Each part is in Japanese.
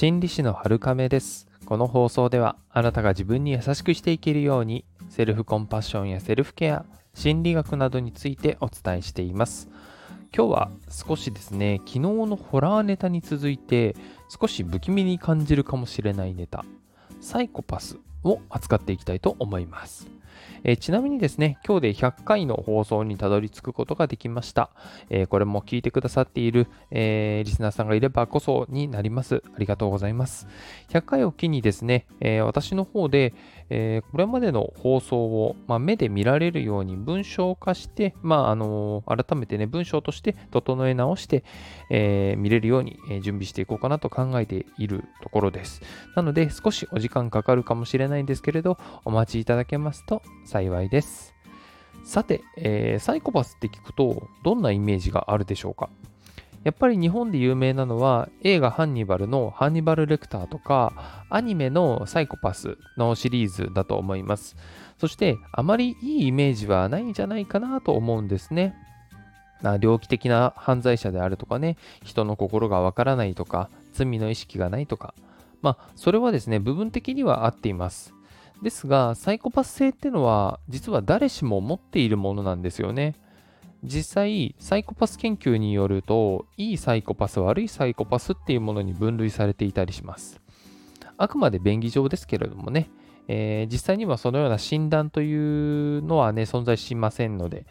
心理師の春亀です。この放送ではあなたが自分に優しくしていけるようにセルフコンパッションやセルフケア、心理学などについてお伝えしています。今日は少しですね、昨日のホラーネタに続いて少し不気味に感じるかもしれないネタ、サイコパスを扱っていきたいと思います。えーちなみにですね、今日で100回の放送にたどり着くことができました。えーこれも聞いてくださっている、えーリスナーさんがいればこそになります。ありがとうございます。100回を機にですね、え私の方で、えこれまでの放送を、まあ、目で見られるように文章化して、まああの改めてね、文章として整え直して、え見れるように準備していこうかなと考えているところです。なので、少しお時間かかるかもしれないんですけれど、お待ちいただけますと幸いです。さて、えーサイコパスって聞くと、どんなイメージがあるでしょうか？やっぱり日本で有名なのは映画ハンニバルのハンニバル・レクターとかアニメのサイコパスのシリーズだと思います。そしてあまりいいイメージはないんじゃないかなと思うんですね。猟奇的な犯罪者であるとかね、人の心がわからないとか、罪の意識がないとか、まあそれはですね、部分的には合っています。ですが、サイコパス性ってのは実は誰しも持っているものなんですよね。実際、サイコパス研究によると、いいサイコパス、悪いサイコパスっていうものに分類されていたりします。あくまで便宜上ですけれどもね、えー実際にはそのような診断というのはね、存在しませんので、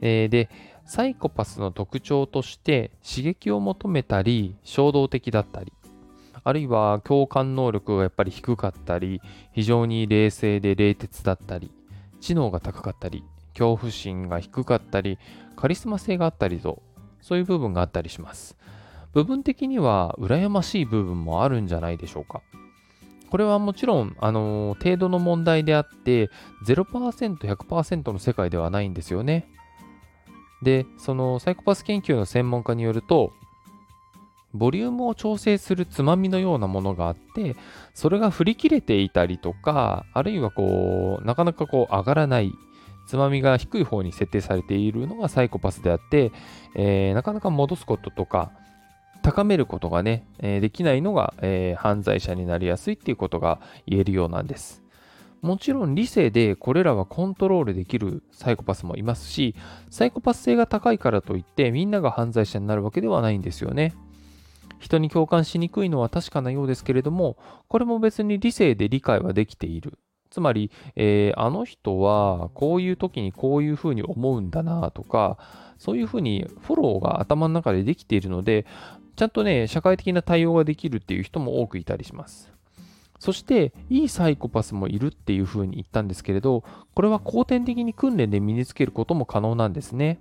えーで、サイコパスの特徴として刺激を求めたり、衝動的だったり、あるいは共感能力がやっぱり低かったり、非常に冷静で冷徹だったり、知能が高かったり、恐怖心が低かったり、カリスマ性があったりと、そういう部分があったりします。部分的には羨ましい部分もあるんじゃないでしょうか。これはもちろん、あの程度の問題であって、0%、100%の世界ではないんですよね。で、そのサイコパス研究の専門家によると、ボリュームを調整するつまみのようなものがあって、それが振り切れていたりとか、あるいはこう、なかなかこう上がらない、つまみが低い方に設定されているのがサイコパスであって、えーなかなか戻すこととか、高めることがね、えーできないのが、えー犯罪者になりやすいっていうことが言えるようなんです。もちろん理性でこれらはコントロールできるサイコパスもいますし、サイコパス性が高いからといってみんなが犯罪者になるわけではないんですよね。人に共感しにくいのは確かなようですけれども、これも別に理性で理解はできている。つまり、えーあの人はこういう時にこういうふうに思うんだなとか、そういうふうにフォローが頭の中でできているので、ちゃんとね、社会的な対応ができるっていう人も多くいたりします。そして、いいサイコパスもいるっていうふうに言ったんですけれど、これは後天的に訓練で身につけることも可能なんですね。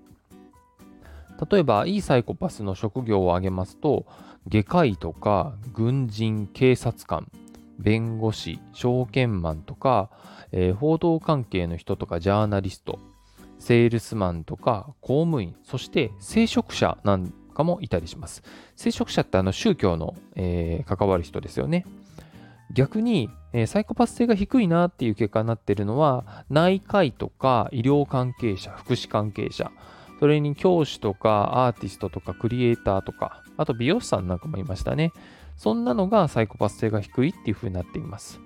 例えば、いいサイコパスの職業を挙げますと、外科医とか、軍人、警察官、弁護士、証券マンとか、えー報道関係の人とか、ジャーナリスト、セールスマンとか、公務員、そして聖職者なんかもいたりします。聖職者ってあの宗教の、えー関わる人ですよね。逆に、えーサイコパス性が低いなっていう結果になってるのは、内科医とか医療関係者、福祉関係者、それに教師とかアーティストとかクリエイターとか、あと美容師さんなんかもいましたね。そんなのがサイコパス性が低いっていう風になっています。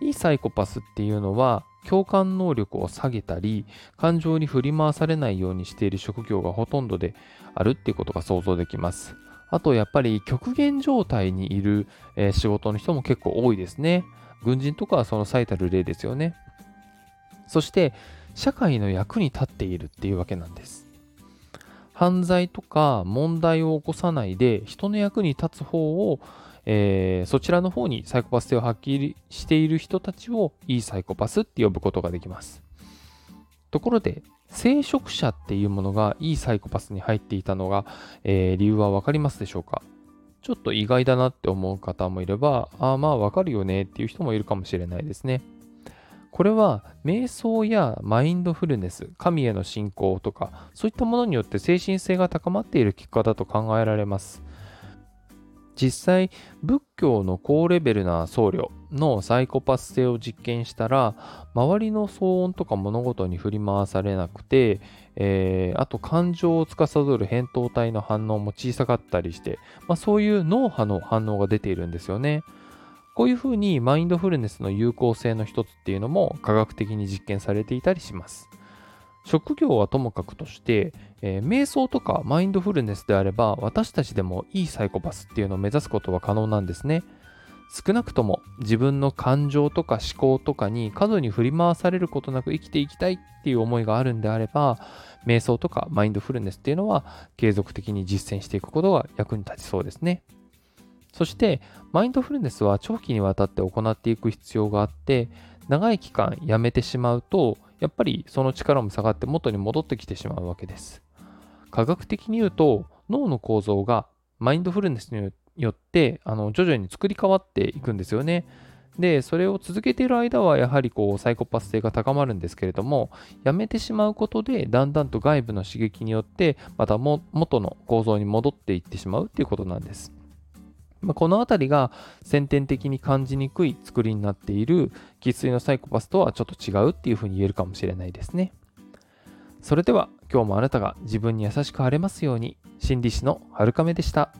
いいサイコパスっていうのは、共感能力を下げたり、感情に振り回されないようにしている職業がほとんどであるっていうことが想像できます。あと、やっぱり極限状態にいる、仕事の人も結構多いですね。軍人とかはその最たる例ですよね。そして、社会の役に立っているっていうわけなんです。犯罪とか問題を起こさないで人の役に立つ方を、えーそちらの方にサイコパス性を発揮している人たちをいいサイコパスって呼ぶことができます。ところで、聖職者っていうものがいいサイコパスに入っていたのが、えー理由はわかりますでしょうか？ちょっと意外だなって思う方もいれば、ああまあわかるよねっていう人もいるかもしれないですね。これは瞑想やマインドフルネス、神への信仰とか、そういったものによって精神性が高まっている結果だと考えられます。実際、仏教の高レベルな僧侶のサイコパス性を実験したら、周りの騒音とか物事に振り回されなくて、えー、あと感情を司る扁桃体の反応も小さかったりして、まあ、そういう脳波の反応が出ているんですよね。こういうふうにマインドフルネスの有効性の一つっていうのも科学的に実験されていたりします。職業はともかくとして、えー、瞑想とかマインドフルネスであれば私たちでもいいサイコパスっていうのを目指すことは可能なんですね。少なくとも自分の感情とか思考とかに過度に振り回されることなく生きていきたいっていう思いがあるんであれば瞑想とかマインドフルネスっていうのは継続的に実践していくことが役に立ちそうですね。そしてマインドフルネスは長期にわたって行っていく必要があって長い期間やめてしまうとやっぱりその力も下がって元に戻ってきてしまうわけです。科学的に言うと脳の構造がマインドフルネスによってあの徐々に作り変わっていくんですよね。で、それを続けている間はやはりこうサイコパス性が高まるんですけれども、やめてしまうことでだんだんと外部の刺激によってまた元の構造に戻っていってしまうっていうことなんです。まあ、この辺りが先天的に感じにくい作りになっている生粋のサイコパスとはちょっと違うっていうふうに言えるかもしれないですね。それでは今日もあなたが自分に優しく晴れますように心理師の春亀でした。